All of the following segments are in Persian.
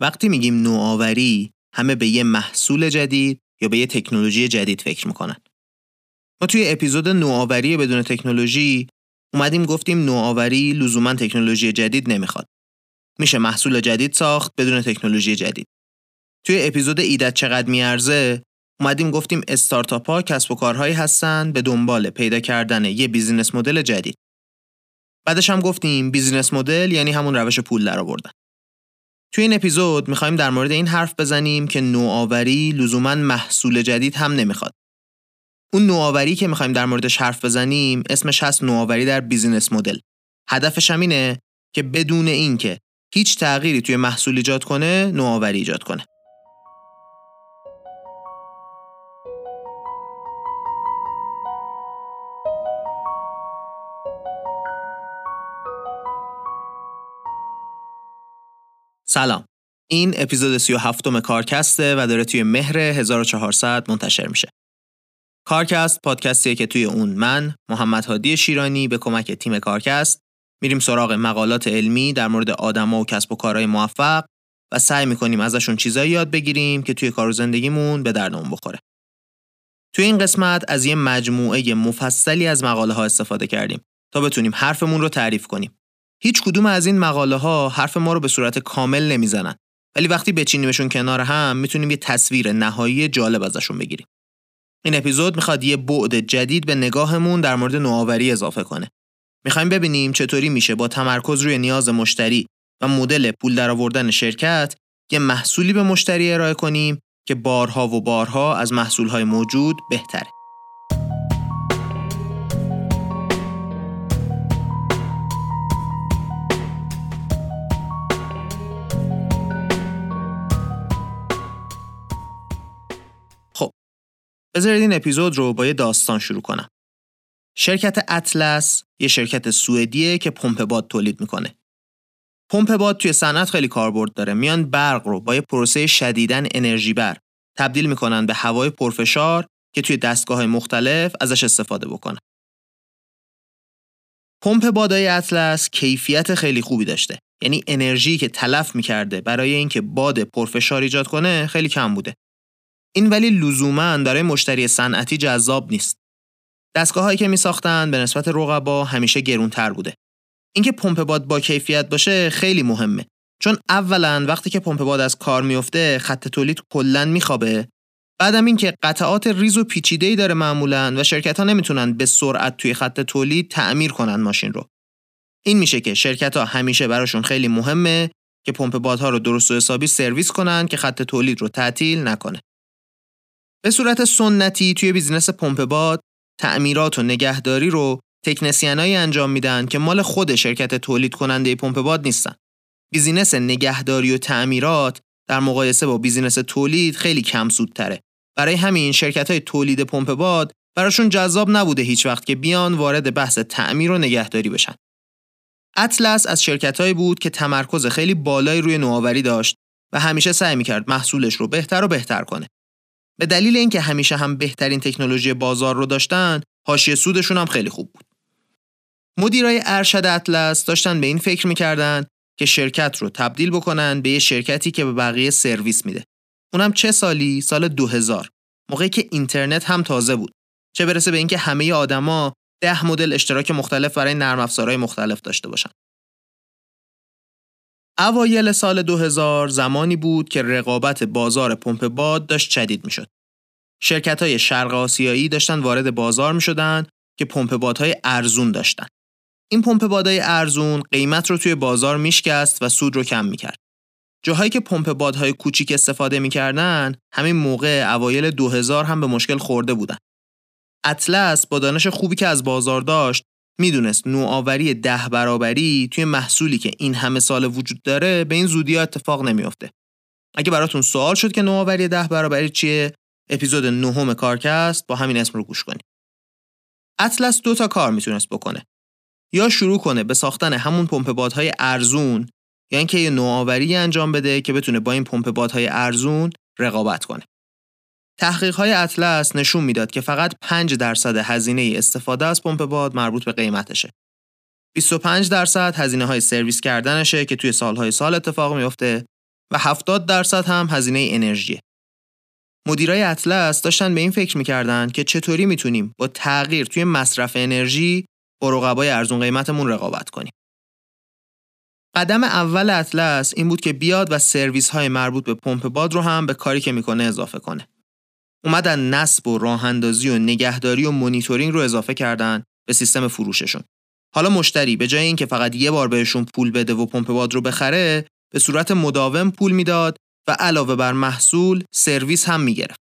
وقتی میگیم نوآوری همه به یه محصول جدید یا به یه تکنولوژی جدید فکر می‌کنن. ما توی اپیزود نوآوری بدون تکنولوژی اومدیم گفتیم نوآوری لزوما تکنولوژی جدید نمی‌خواد. میشه محصول جدید ساخت بدون تکنولوژی جدید. توی اپیزود ایدت چقدر میارزه اومدیم گفتیم استارتاپ ها کسب و کارهایی هستن به دنبال پیدا کردن یه بیزینس مدل جدید. بعدش هم گفتیم business model یعنی همون روش پول درآوردن. توی این اپیزود می‌خوایم در مورد این حرف بزنیم که نوآوری لزوما محصول جدید هم نمی‌خواد. اون نوآوری که می‌خوایم در موردش حرف بزنیم اسمش هست نوآوری در business model. هدفش هم اینه که بدون اینکه هیچ تغییری توی محصول ایجاد کنه نوآوری ایجاد کنه. سلام این اپیزود 37 م کارکسته و داره توی مهر 1400 منتشر میشه کارکست پادکستیه که توی اون من محمد هادی شیرانی به کمک تیم کارکست میریم سراغ مقالات علمی در مورد آدما و کسب و کارهای موفق و سعی می‌کنیم ازشون چیزایی یاد بگیریم که توی کار و زندگیمون به دردمون بخوره. توی این قسمت از یه مجموعه مفصلی از مقاله ها استفاده کردیم تا بتونیم حرفمون رو تعریف کنیم. هیچ کدوم از این مقاله ها حرف ما رو به صورت کامل نمی‌زنن ولی وقتی بچینیمشون کنار هم می‌تونیم یه تصویر نهایی جالب ازشون بگیریم. این اپیزود می‌خواد یه بعد جدید به نگاهمون در مورد نوآوری اضافه کنه. می‌خوایم ببینیم چطوری میشه با تمرکز روی نیاز مشتری و مدل پول درآوردن شرکت یه محصولی به مشتری ارائه کنیم که بارها و بارها از محصولهای موجود بهتره. بذارید این اپیزود رو با یه داستان شروع کنم. شرکت اطلس یه شرکت سوئدیه که پمپ باد تولید می‌کنه. پمپ باد توی صنعت خیلی کاربرد داره. میان برق رو با یه پروسه شدیدن انرژی بر تبدیل می‌کنن به هوای پرفشار که توی دستگاه مختلف ازش استفاده بکنن. پمپ بادای اطلس کیفیت خیلی خوبی داشته. یعنی انرژی که تلف می‌کرده برای اینکه باد پرفشار ایجاد کنه خیلی کم بوده. این ولی لزوما برای مشتری صنعتی جذاب نیست. دستگاه هایی که می ساختن به نسبت رقبا همیشه گرونتر بوده. اینکه پمپ باد با کیفیت باشه خیلی مهمه. چون اولا وقتی که پمپ باد از کار میفته خط تولید کلا میخوابه بعدم اینکه قطعات ریز و پیچیده‌ای داره معمولا و شرکت ها نمی‌تونن به سرعت توی خط تولید تعمیر کنن ماشین رو. این میشه که شرکت ها همیشه براشون خیلی مهمه که پمپ بادها رو درست و حسابی سرویس کنن که خط تولید رو تعطیل نکنه. به صورت سنتی توی business پمپ باد تعمیرات و نگهداری رو تکنسیانایی انجام میدن که مال خود شرکت تولید کننده پمپ باد نیستن. business نگهداری و تعمیرات در مقایسه با business تولید خیلی کم سودتره. برای همین شرکت های تولید پمپ باد براشون جذاب نبوده هیچ وقت که بیان وارد بحث تعمیر و نگهداری بشن. اطلس از شرکتهایی بود که تمرکز خیلی بالایی روی نوآوری داشت و همیشه سعی می‌کرد محصولش رو بهتر و بهتر کنه. به دلیل اینکه همیشه هم بهترین تکنولوژی بازار رو داشتن حاشیه سودشون هم خیلی خوب بود. مدیرای ارشد اطلس داشتن به این فکر می‌کردن که شرکت رو تبدیل بکنن به یه شرکتی که به بقیه سرویس میده. اونم چه سالی؟ سال 2000 موقعی که اینترنت هم تازه بود. چه برسه به اینکه همه آدما ده مدل اشتراک مختلف برای نرم افزارهای مختلف داشته باشن. اوایل سال 2000 زمانی بود که رقابت بازار پمپ باد داشت شدید می‌شد. شرکت های شرق آسیایی داشتن وارد بازار می شدن که پمپ بادهای ارزون داشتن. این پمپ بادهای ارزون قیمت رو توی بازار میشکست و سود رو کم می‌کرد. جاهایی که پمپ بادهای کوچیک استفاده می‌کردن همین موقع اوایل 2000 هم به مشکل خورده بودن. اطلس با دانش خوبی که از بازار داشت می‌دونست نوآوری ده برابری توی محصولی که این همه سال وجود داره به این زودی ها اتفاق نمیافته. اگه براتون سوال شد که نوآوری ده برابری چیه اپیزود نهم کارکست با همین اسم رو گوش کنید. اطلس دو تا کار می‌تونست بکنه. یا شروع کنه به ساختن همون پمپ بادهای ارزون یا اینکه یه نوآوری انجام بده که بتونه با این پمپ بادهای ارزون رقابت کنه. تحقیق های اطلس نشون می‌داد که فقط 5 درصد هزینه استفاده از پمپ باد مربوط به قیمتشه. 25 درصد هزینه های سرویس کردنشه که توی سالهای سال اتفاق میفته و 70 درصد هم هزینه انرژی. مدیرای اطلس داشتن به این فکر می‌کردن که چطوری می‌تونیم با تغییر توی مصرف انرژی با رقبای ارزون قیمتمون رقابت کنیم. قدم اول اطلس این بود که بیاد و سرویس های مربوط به پمپ باد رو هم به کاری که می‌کنه اضافه کنه. اومدن نصب و راه اندازی و نگهداری و مونیتورینگ رو اضافه کردن به سیستم فروششون. حالا مشتری به جای اینکه فقط یه بار بهشون پول بده و پمپ باد رو بخره، به صورت مداوم پول می‌داد و علاوه بر محصول سرویس هم می‌گرفت.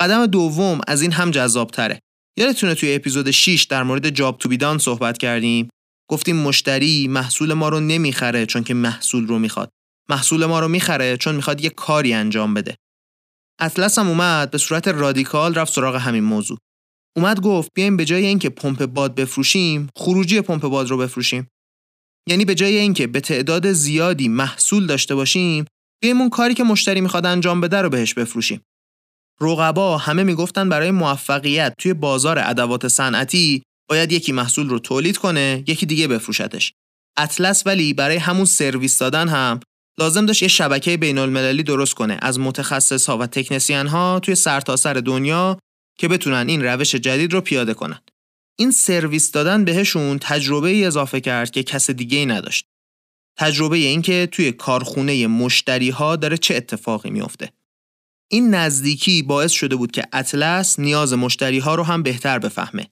قدم دوم از این هم جذاب تره. یادتونه توی اپیزود 6 در مورد job to be done صحبت کردیم گفتیم مشتری محصول ما رو نمی‌خره چون که محصول رو می‌خواد محصول ما رو می‌خره چون می‌خواد یه کاری انجام بده اطلس هم اومد به صورت رادیکال رفت سراغ همین موضوع. اومد گفت بیایم به جای اینکه پمپ باد بفروشیم خروجی پمپ باد رو بفروشیم. یعنی به جای اینکه به تعداد زیادی محصول داشته باشیم بیایم اون کاری که مشتری می‌خواد انجام بده رو بهش بفروشیم. رقبا همه می‌گفتن برای موفقیت توی بازار ادوات صنعتی باید یکی محصول رو تولید کنه یکی دیگه بفروشتش. اطلس ولی برای همون سرویس دادن هم لازم داشت یه شبکه بین المللی درست کنه از متخصص ها و تکنسین ها توی سرتاسر سر دنیا که بتونن این روش جدید رو پیاده کنن. این سرویس دادن بهشون تجربه ای اضافه کرد که کس دیگه ای نداشت. تجربه این که توی کارخونه مشتری ها داره چه اتفاقی میافته. این نزدیکی باعث شده بود که اطلس نیاز مشتری ها رو هم بهتر بفهمه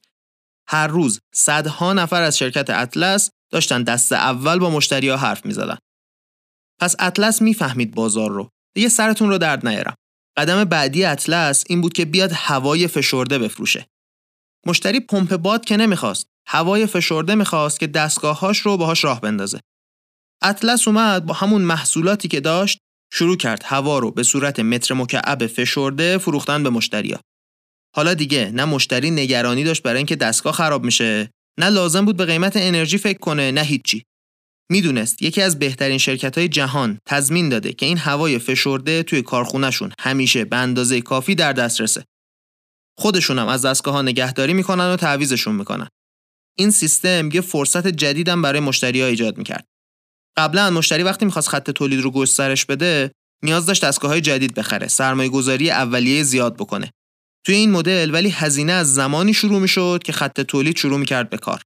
هر روز صدها نفر از شرکت اطلس داشتن دست اول با مشتری ها حرف می زدن. پس اطلس می‌فهمید بازار رو. دیگه سرتون رو درد نیارم. قدم بعدی اطلس این بود که بیاد هوای فشرده بفروشه. مشتری پمپ باد که نمی‌خواست. هوای فشرده می‌خواست که دستگاههاش رو باهاش راه بندازه. اطلس اومد با همون محصولاتی که داشت شروع کرد هوا رو به صورت متر مکعب فشرده فروختن به مشتریا. حالا دیگه نه مشتری نگرانی داشت برای اینکه دستگاه خراب میشه نه لازم بود به قیمت انرژی فکر کنه نه هیچی می‌دونست یکی از بهترین شرکت های جهان تضمین داده که این هوای فشرده توی کارخونهشون همیشه به اندازه کافی در دسترسه. خودشون هم از دستگاه ها نگهداری می‌کنن و تعویزشون می‌کنن. این سیستم یه فرصت جدیدم برای مشتری ها ایجاد می‌کرد. قبلا مشتری وقتی می‌خواست خط تولید رو گسترش بده نیاز داشت دستگاه های جدید بخره سرمایه گذاری اولیه زیاد بکنه. توی این مدل ولی هزینه از زمانی شروع می شد که خط تولید شروع می کرد به کار.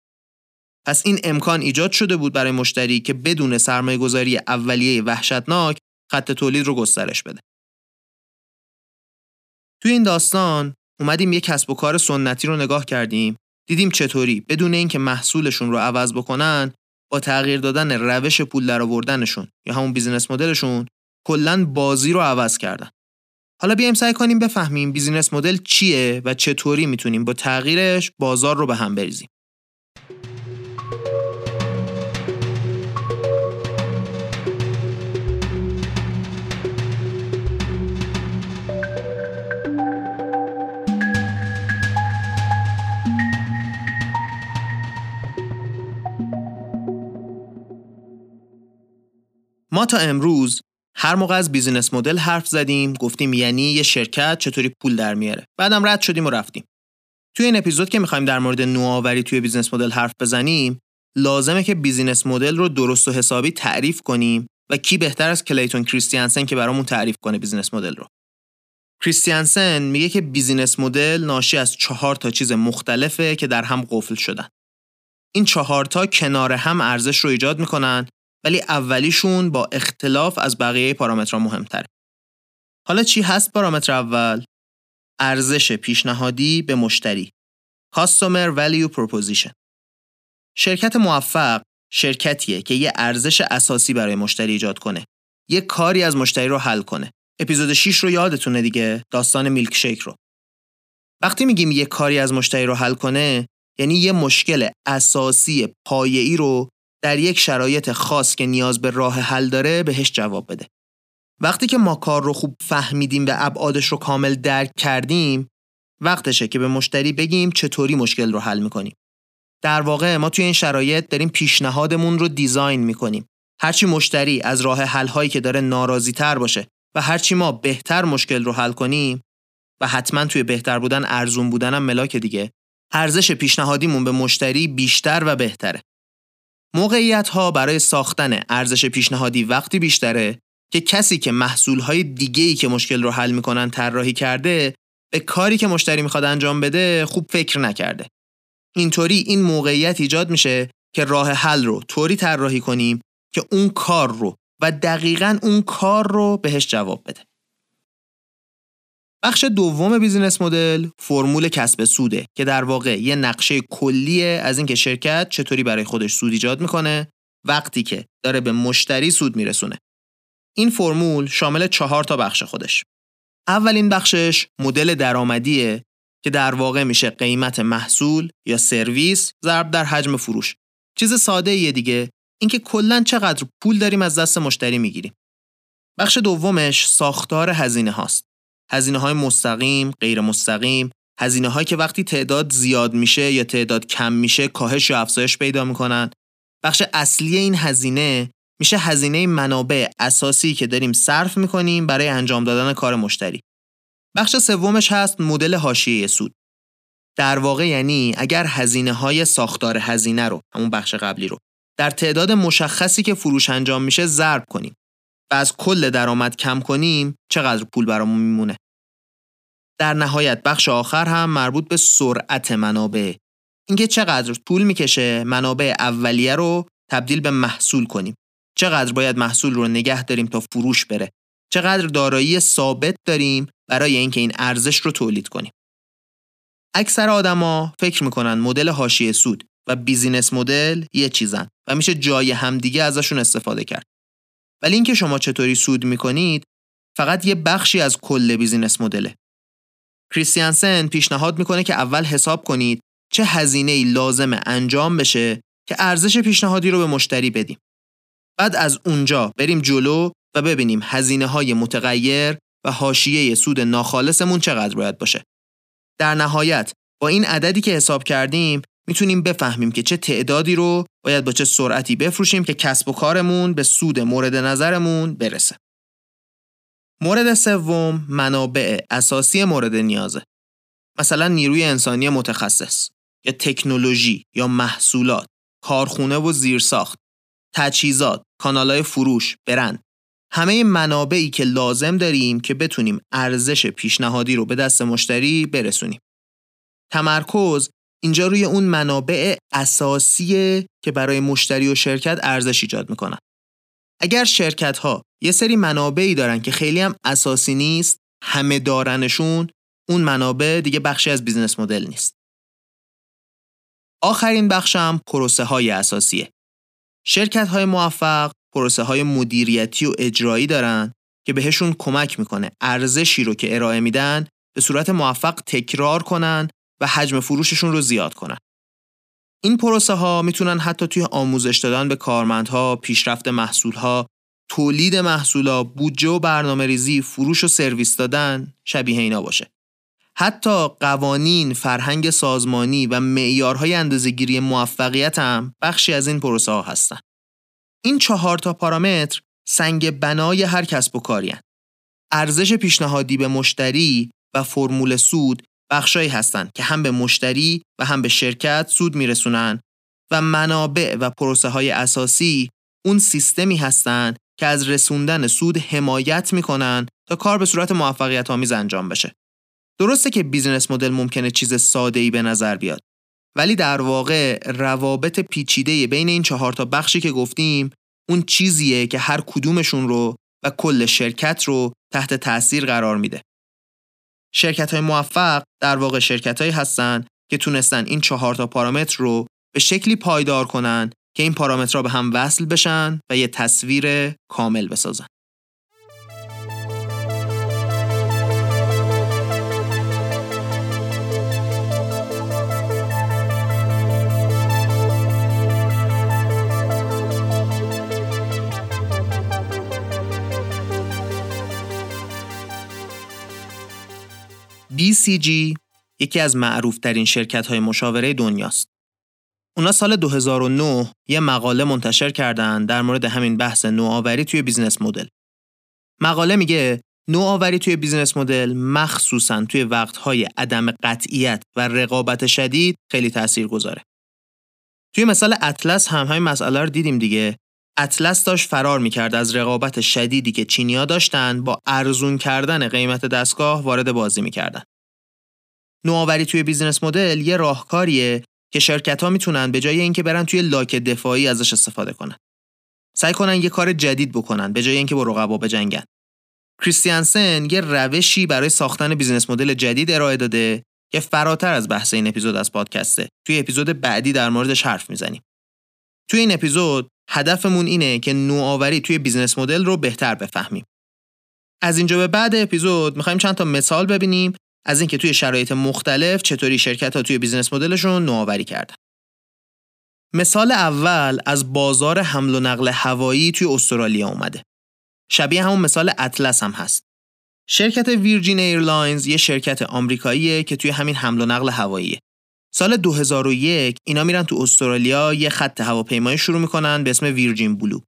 پس این امکان ایجاد شده بود برای مشتری که بدون سرمایه گذاری اولیه وحشتناک خط تولید رو گسترش بده. توی این داستان اومدیم یک کسب و کار سنتی رو نگاه کردیم دیدیم چطوری بدون اینکه محصولشون رو عوض بکنن با تغییر دادن روش پول درآوردنشون یا همون business model شون کلا بازی رو عوض کردن حالا بیایم سعی کنیم بفهمیم business model چیه و چطوری می‌تونیم با تغییرش بازار رو به هم بریزیم. ما تا امروز هر موقع از business model حرف زدیم گفتیم یعنی یه شرکت چطوری پول در میاره. بعدم رد شدیم و رفتیم. توی این اپیزود که می‌خوایم در مورد نوآوری توی business model حرف بزنیم لازمه که business model رو درست و حسابی تعریف کنیم و کی بهتر از کلیتون کریستیانسن که برامون تعریف کنه business model رو. کریستیانسن میگه که business model ناشی از چهار تا چیز مختلفه که در هم قفل شدن. این چهار تا کنار هم ارزش رو ایجاد می‌کنن ولی اولیشون با اختلاف از بقیه پارامترها مهمتره. حالا چی هست پارامتر اول؟ ارزش پیشنهادی به مشتری. Customer Value Proposition. شرکت موفق شرکتیه که یه ارزش اساسی برای مشتری ایجاد کنه. یه کاری از مشتری رو حل کنه. اپیزود 6 رو یادتونه دیگه داستان میلک شیک رو. وقتی میگیم یه کاری از مشتری رو حل کنه یعنی یه مشکل اساسی پایه‌ای رو در یک شرایط خاص که نیاز به راه حل داره بهش جواب بده. وقتی که ما کار رو خوب فهمیدیم و ابعادش رو کامل درک کردیم وقتشه که به مشتری بگیم چطوری مشکل رو حل می‌کنیم. در واقع ما توی این شرایط داریم پیشنهادمون رو دیزاین می‌کنیم. هرچی مشتری از راه حل هایی که داره ناراضی تر باشه و هرچی ما بهتر مشکل رو حل کنیم و حتما توی بهتر بودن ارزون بودنم ملاک دیگه ارزش پیشنهادیمون به مشتری بیشتر و بهتره. موقعیت ها برای ساختن ارزش پیشنهادی وقتی بیشتره که کسی که محصولهای دیگه‌ای که مشکل رو حل می‌کنن طراحی کرده به کاری که مشتری می‌خواد انجام بده خوب فکر نکرده. اینطوری این موقعیت ایجاد میشه که راه حل رو طوری طراحی کنیم که اون کار رو و دقیقا اون کار رو بهش جواب بده. بخش دوم بیزینس مدل فرمول کسب سوده که در واقع یه نقشه کلیه از اینکه شرکت چطوری برای خودش سود ایجاد می‌کنه وقتی که داره به مشتری سود میرسونه. این فرمول شامل چهار تا بخش خودش. اولین بخشش مدل درآمدیه که در واقع میشه قیمت محصول یا سرویس ضرب در حجم فروش. چیز ساده یه دیگه اینکه کلا چقدر پول داریم از دست مشتری می‌گیریم. بخش دومش ساختار هزینه هاست. هزینه های مستقیم، غیر مستقیم، هزینه هایی که وقتی تعداد زیاد میشه یا تعداد کم میشه کاهش یا افزایش پیدا می‌کنن. بخش اصلی این هزینه میشه هزینه منابع اساسی که داریم صرف می‌کنیم برای انجام دادن کار مشتری. بخش سومش هست مدل حاشیه سود. در واقع یعنی اگر هزینه های ساختار هزینه رو همون بخش قبلی رو در تعداد مشخصی که فروش انجام میشه ضرب کنیم و از کل درآمد کم کنیم چقدر پول برامون میمونه؟ در نهایت بخش آخر هم مربوط به سرعت منابع. اینکه چقدر طول می‌کشه منابع اولیه رو تبدیل به محصول کنیم. چقدر باید محصول رو نگه داریم تا فروش بره. چقدر دارایی ثابت داریم برای اینکه این ارزش رو تولید کنیم. اکثر آدما فکر می‌کنن مدل حاشیه سود و business model یه چیزن و میشه جای همدیگه ازشون استفاده کرد. ولی اینکه شما چطوری سود می‌کنید فقط یه بخشی از کل business model ه. کریستیانسن پیشنهاد می‌کنه که اول حساب کنید چه هزینه ای لازم انجام بشه که ارزش پیشنهادی رو به مشتری بدیم. بعد از اونجا بریم جلو و ببینیم هزینه های متغیر و حاشیه سود ناخالصمون چقدر باید باشه. در نهایت با این عددی که حساب کردیم می‌تونیم بفهمیم که چه تعدادی رو باید با چه سرعتی بفروشیم که کسب و کارمون به سود مورد نظرمون برسه. مورد سوم منابع اساسی مورد نیازه. مثلا نیروی انسانی متخصص یا تکنولوژی یا محصولات، کارخونه و زیرساخت، تجهیزات، کانالای فروش، برند. همه منابعی که لازم داریم که بتونیم ارزش پیشنهادی رو به دست مشتری برسونیم. تمرکز اینجا روی اون منابع اساسیه که برای مشتری و شرکت ارزش ایجاد می‌کنن. اگر شرکت ها یه سری منابعی دارن که خیلی هم اساسی نیست، همه دارنشون، اون منابع دیگه بخشی از business model نیست. آخرین بخشم پروسه های اساسیه. شرکت های موفق پروسه های مدیریتی و اجرایی دارن که بهشون کمک می‌کنه ارزشی رو که ارائه میدن به صورت موفق تکرار کنن و حجم فروششون رو زیاد کنن. این پروسه ها می‌تونن حتی توی آموزش دادن به کارمندها، پیشرفت محصولها، تولید محصولا، بودجه و برنامه ریزی، فروش و سرویس دادن شبیه اینا باشه. حتی قوانین، فرهنگ سازمانی و معیارهای اندازه‌گیری موفقیت هم بخشی از این پروسه ها هستن. این چهار تا پارامتر سنگ بنای هر کسب و کاری ارزش پیشنهادی به مشتری و فرمول سود بخشایی هستند که هم به مشتری و هم به شرکت سود میرسونن و منابع و پروسه های اساسی اون سیستمی هستند که از رسوندن سود حمایت می‌کنن تا کار به صورت موفقیت آمیز انجام بشه. درسته که بیزینس مدل ممکنه چیز ساده ای به نظر بیاد ولی در واقع روابط پیچیده بین این چهار تا بخشی که گفتیم اون چیزیه که هر کدومشون رو و کل شرکت رو تحت تاثیر قرار میده. شرکت های موفق در واقع شرکت هایی هستن که تونستن این چهار تا پارامتر رو به شکلی پایدار کنن که این پارامترها به هم وصل بشن و یه تصویر کامل بسازن. BCG یکی از معروف ترین شرکت های مشاوره دنیاست. اونا سال 2009 یه مقاله منتشر کردن در مورد همین بحث نوآوری توی business model. مقاله میگه نوآوری توی business model مخصوصا توی وقتهای عدم قطعیت و رقابت شدید خیلی تأثیر گذاره. توی مثال اطلس هم همین مسئله رو دیدیم دیگه اطلس داشت فرار می‌کرد از رقابت شدیدی که چینیا داشتن با ارزون کردن قیمت دستگاه وارد بازی می‌کردن. نوآوری توی business model یه راهکاریه که شرکت ها می‌تونن به جای اینکه برن توی لاک دفاعی ازش استفاده کنن. سعی کنن یه کار جدید بکنن به جای اینکه با رقبا بجنگن. کریستیانسن یه روشی برای ساختن business model جدید ارائه داده که فراتر از بحث این اپیزود از پادکسته. توی اپیزود بعدی در موردش حرف می‌زنیم. توی این اپیزود هدفمون اینه که نوآوری توی business model رو بهتر بفهمیم. از اینجا به بعد اپیزود می‌خوایم چند تا مثال ببینیم از اینکه توی شرایط مختلف چطوری شرکت ها توی business model شون نوآوری کردن. مثال اول از بازار حمل و نقل هوایی توی استرالیا اومده. شبیه همون مثال اطلس هم هست. شرکت Virgin Airlines یه شرکت آمریکاییه که توی همین حمل و نقل هواییه. سال 2001 اینا میرن تو استرالیا یه خط هواپیمایی شروع می‌کنن به اسم Virgin Blue.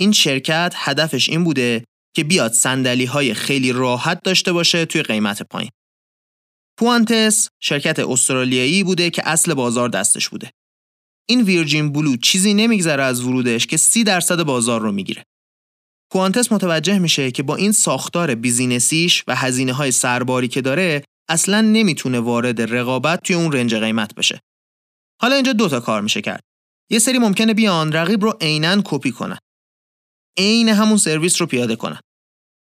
این شرکت هدفش این بوده که بیاد سندلی های خیلی راحت داشته باشه توی قیمت پایین. پوانتس شرکت استرالیایی بوده که اصل بازار دستش بوده. این ویرجین بلو چیزی نمیگذره از ورودش که 30 درصد بازار رو می‌گیره. پوانتس متوجه میشه که با این ساختار بیزینسیش و هزینه های سرباری که داره اصلا نمی‌تونه وارد رقابت توی اون رنج قیمت بشه. حالا اینجا دوتا کار میشه کرد. یه سری ممکنه بیان رقیب رو عینا کپی کنن. عین همون سرویس رو پیاده کنن.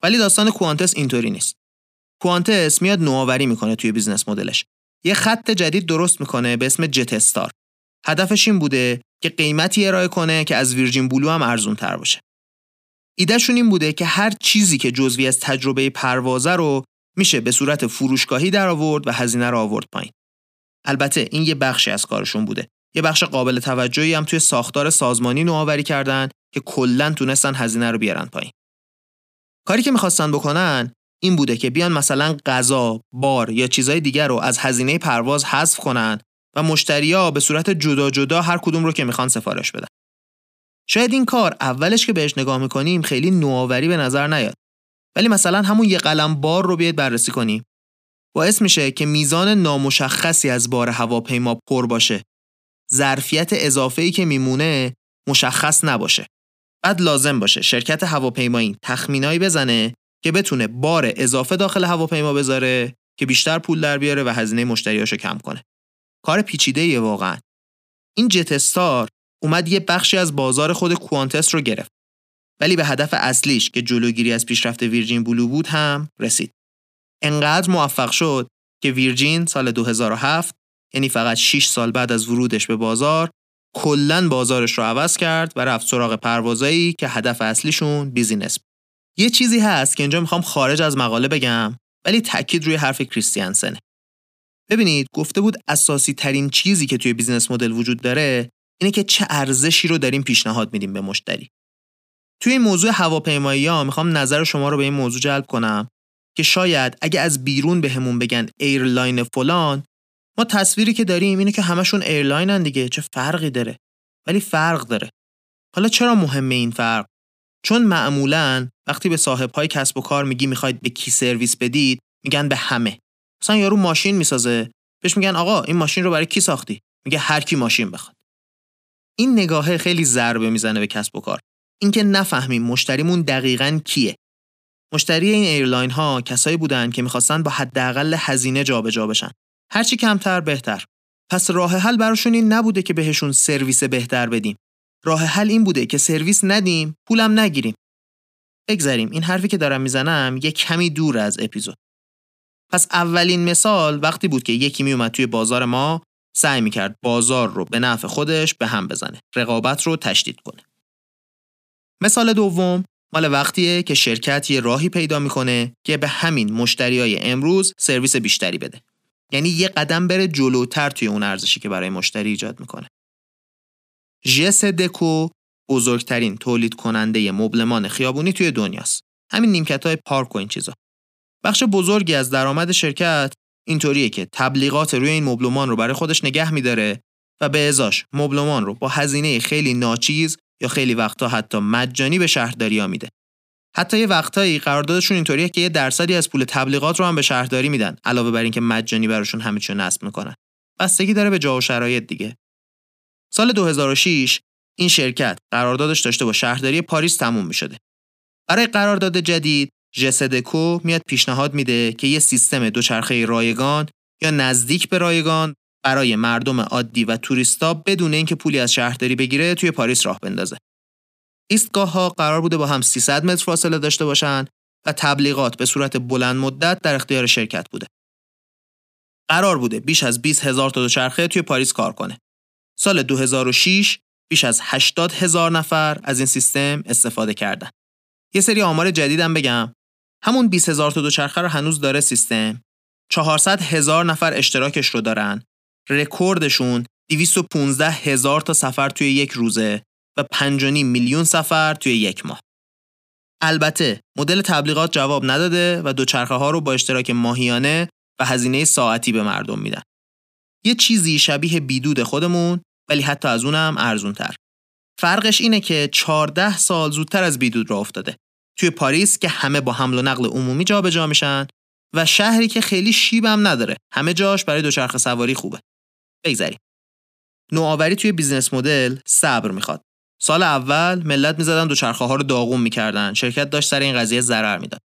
ولی داستان Qantas اینطوری نیست. Qantas میاد نوآوری می‌کنه توی business model ش. یه خط جدید درست می‌کنه به اسم Jetstar. هدفش این بوده که قیمتی ارائه کنه که از Virgin Blue هم ارزون تر باشه. ایدهشون این بوده که هر چیزی که جزوی از تجربه پروازه رو میشه به صورت فروشگاهی در آورد و هزینه رو آورد پایین. البته این یه بخشی از کارشون بوده. یه بخش قابل توجهی هم توی ساختار سازمانی نوآوری کردن که کلا تونستن هزینه رو بیارن پایین. کاری که می‌خواستن بکنن این بوده که بیان مثلا غذا، بار یا چیزهای دیگر رو از هزینه پرواز حذف کنن و مشتریا به صورت جدا جدا هر کدوم رو که می‌خوان سفارش بدن. شاید این کار اولش که بهش نگاه می‌کنیم خیلی نوآوری به نظر نیاد. ولی مثلا همون یه قلم بار رو بیاید بررسی کنیم. باعث میشه که میزان نامشخصی از بار هواپیما پر باشه. ظرفیت اضافه‌ای که میمونه مشخص نباشه. بعد لازم باشه شرکت هواپیمایی تخمینایی بزنه که بتونه بار اضافه داخل هواپیما بذاره که بیشتر پول در بیاره و هزینه مشتریاشو کم کنه. کار پیچیده واقعا. این جت استار اومد یه بخشی از بازار خود کوانتس رو گرفت. ولی به هدف اصلیش که جلوگیری از پیشرفت ویرجین بلو بود هم رسید. انقدر موفق شد که Virgin سال 2007 یعنی فقط 6 سال بعد از ورودش به بازار کلا بازارش رو عوض کرد و رفت سراغ پروازایی که هدف اصلیشون business بود. یه چیزی هست که اینجا می‌خوام خارج از مقاله بگم ولی تاکید روی حرف کریستیانسنه. ببینید گفته بود اساسی ترین چیزی که توی business model وجود داره اینه که چه ارزشی رو داریم پیشنهاد میدیم به مشتری. توی این موضوع هواپیمایی ها می‌خوام نظر شما رو به این موضوع جلب کنم که شاید اگه از بیرون بهمون به بگن airline فلان ما تصویری که داریم اینه که همشون airline ن دیگه چه فرقی داره ولی فرق داره حالا چرا مهمه این فرق چون معمولا وقتی به صاحب های کسب و کار میگی می‌خواید به کی سرویس بدید میگن به همه. مثلا یارو ماشین می‌سازه بهش میگن آقا این ماشین رو برای کی ساختی؟ میگه هر کی ماشین بخواد. این نگاهه خیلی ضربه می‌زنه به کسب و کار. اینکه نفهمیم مشتریمون دقیقا کیه. مشتری این airline ها کسایی بودن که می‌خواستن با حداقل هزینه جابجا بشن. هرچی کمتر بهتر. پس راه حل براشون این نبوده که بهشون سرویس بهتر بدیم. راه حل این بوده که سرویس ندیم پولم نگیریم. بگذاریم این حرفی که دارم می‌زنم یه کمی دور از اپیزود. پس اولین مثال وقتی بود که یکی میومد توی بازار ما سعی می‌کرد بازار رو به نفع خودش به هم بزنه رقابت رو تشدید کنه. مثال دوم مال وقتیه که شرکت یه راهی پیدا می‌کنه که به همین مشتریای امروز سرویس بیشتری بده. یعنی یه قدم بره جلوتر توی اون ارزشی که برای مشتری ایجاد می‌کنه. جس دکو بزرگترین تولید کننده مبلمان خیابونی توی دنیاست همین نیمکت های پارک و این چیزا بخش بزرگی از درآمد شرکت اینطوریه که تبلیغات روی این مبلمان رو برای خودش نگه میداره و به ازاش مبلمان رو با هزینه خیلی ناچیز یا خیلی وقتا حتی مجانی به شهرداری میده. حتی یه وقتایی قراردادشون اینطوریه که یه درصدی از پول تبلیغات رو هم به شهرداری میدن علاوه بر اینکه مجانی براشون همه چیو نصب می‌کنن. بستگی داره به جا و شرایط دیگه. سال 2006 این شرکت قراردادش داشته با شهرداری پاریس تموم می شده. برای قرارداد جدید جسدکو میاد پیشنهاد میده که یه سیستم دوچرخه رایگان یا نزدیک به رایگان برای مردم عادی و توریستا بدون اینکه پولی از شهرداری بگیره توی پاریس راه بندازه. ایستگاه ها قرار بوده با هم 300 متر فاصله داشته باشن و تبلیغات به صورت بلند مدت در اختیار شرکت بوده. قرار بوده بیش از 20 هزار تا دوچرخه توی پاریس کار کنه. سال 2006 بیش از 80 هزار نفر از این سیستم استفاده کردن. یه سری آمار جدیدم بگم. همون 20 هزار تا دوچرخه رو هنوز داره سیستم. 400 هزار نفر اشتراکش رو دارن. رکوردشون 215 هزار تا سفر توی یک روزه و 5.5 میلیون سفر توی یک ماه. البته مدل تبلیغات جواب نداده و دوچرخه ها رو با اشتراک ماهیانه و هزینه ساعتی به مردم میدن. یه چیزی شبیه بیدود خودمون ولی حتی از اونم ارزون تر. فرقش اینه که 14 سال زودتر از بیدود را افتاده. توی پاریس که همه با حمل و نقل عمومی جابجا جا میشن و شهری که خیلی شیبم نداره. همه جاش برای دوچرخه سواری خوبه. بگذریم. نوآوری توی business model صبر می‌خواد. سال اول ملت می‌زدن دوچرخه ها رو داغون می‌کردن. شرکت داشت سر این قضیه ضرر می‌داد.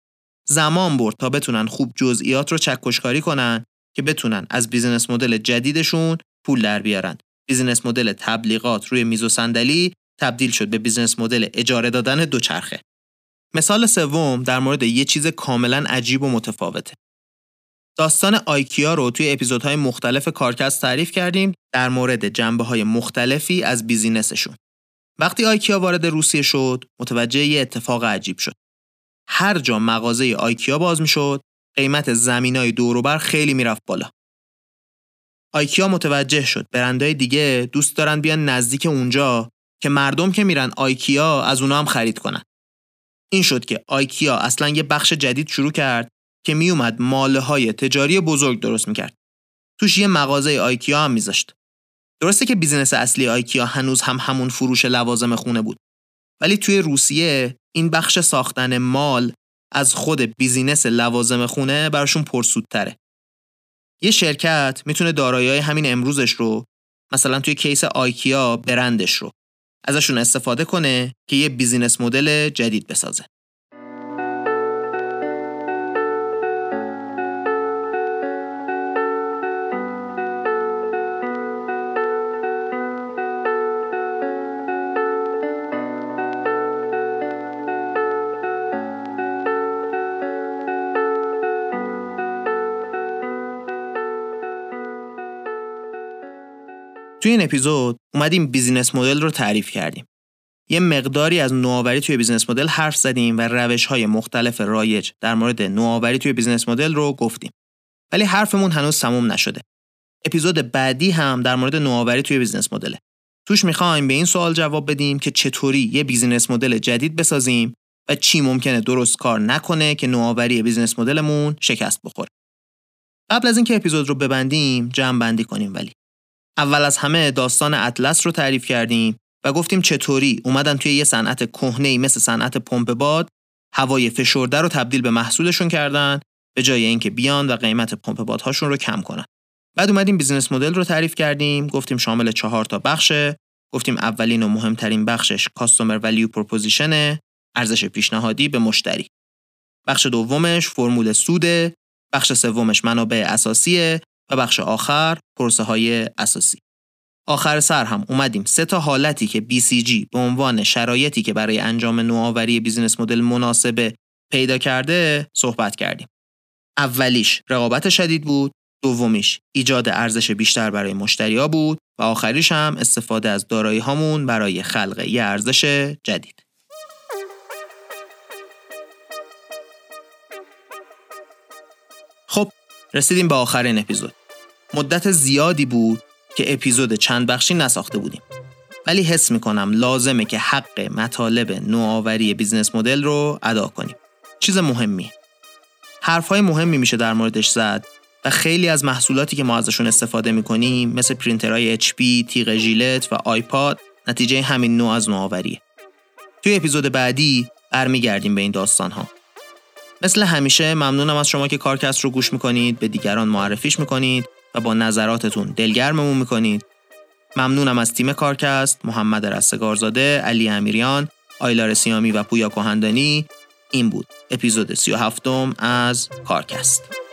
زمان برد تا بتونن خوب جزئیات رو چکشکاری کنن که بتونن از business model جدیدشون پول در بیارن. business model تبلیغات روی میز و صندلی تبدیل شد به business model اجاره دادن دوچرخه. مثال سوم در مورد یه چیز کاملا عجیب و متفاوته. داستان آیکیا رو توی اپیزودهای مختلف کارکست تعریف کردیم در مورد جنبه های مختلفی از business شون. وقتی آیکیا وارد روسیه شد، متوجه یه اتفاق عجیب شد. هر جا مغازه آیکیا باز می‌شد، قیمت زمینای دوروبر خیلی می‌رفت بالا. آیکیا متوجه شد برندهای دیگه دوست دارن بیان نزدیک اونجا که مردم که میرن آیکیا از اونا هم خرید کنن. این شد که آیکیا اصلا یه بخش جدید شروع کرد که میومد mall های تجاری بزرگ درست می‌کرد. توش یه مغازه آیکیا هم میذاشت. درسته که business اصلی آیکیا هنوز هم همون فروش لوازم خونه بود. ولی توی روسیه این بخش ساختن mall از خود business لوازم خونه براشون پرسودتره. یه شرکت می‌تونه دارایی همین امروزش رو مثلا توی case آیکیا برندش رو ازشون استفاده کنه که یه business model جدید بسازه. توی این اپیزود اومدیم business model رو تعریف کردیم. یه مقداری از نوآوری توی business model حرف زدیم و روش های مختلف رایج در مورد نوآوری توی business model رو گفتیم. ولی حرفمون هنوز تموم نشده. اپیزود بعدی هم در مورد نوآوری توی business model ه. توش می‌خوایم به این سوال جواب بدیم که چطوری یه business model جدید بسازیم و چی ممکنه درست کار نکنه که نوآوری business model مون شکست بخوره. قبل از اینکه اپیزود رو ببندیم جمع بندی کنیم ولی اول از همه داستان اطلس رو تعریف کردیم و گفتیم چطوری اومدن توی یه صنعت کهنه مثل صنعت پمپ باد هوای فشرده رو تبدیل به محصولشون کردن به جای اینکه بیان و قیمت پمپ بادهاشون رو کم کنن. بعد اومدیم business model رو تعریف کردیم، گفتیم شامل چهار تا بخشه، گفتیم اولین و مهمترین بخشش customer value proposition ه، ارزش پیشنهادی به مشتری. بخش دومش فرمول سوده، بخش سومش منابع اساسیه و بخش آخر پرسه های اساسی. آخر سر هم اومدیم سه تا حالتی که BCG به عنوان شرایطی که برای انجام نوآوری بیزینس مدل مناسبه پیدا کرده صحبت کردیم. اولیش رقابت شدید بود، دومیش ایجاد ارزش بیشتر برای مشتریا بود و آخریش هم استفاده از دارایی هامون برای خلق یه ارزش جدید. رسیدیم به آخرین اپیزود. مدت زیادی بود که اپیزود چند بخشی نساخته بودیم. ولی حس می‌کنم لازمه که حق مطالب نوآوری business model رو ادا کنیم. چیز مهمی. حرفهای مهمی میشه در موردش زد و خیلی از محصولاتی که ما ازشون استفاده می‌کنیم مثل پرینترهای HP، تیغ ژیلت و آیپاد نتیجه همین نوع از نوآوریه. توی اپیزود بعدی برمیگردیم به این داستان ها. مثل همیشه ممنونم از شما که کارکست رو گوش می‌کنید به دیگران معرفیش می‌کنید و با نظراتتون دلگرممون می‌کنید. ممنونم از تیم کارکست محمد رستگارزاده علی امیریان آیلار سیامی و پویا کهندانی. این بود اپیزود 37 از کارکست.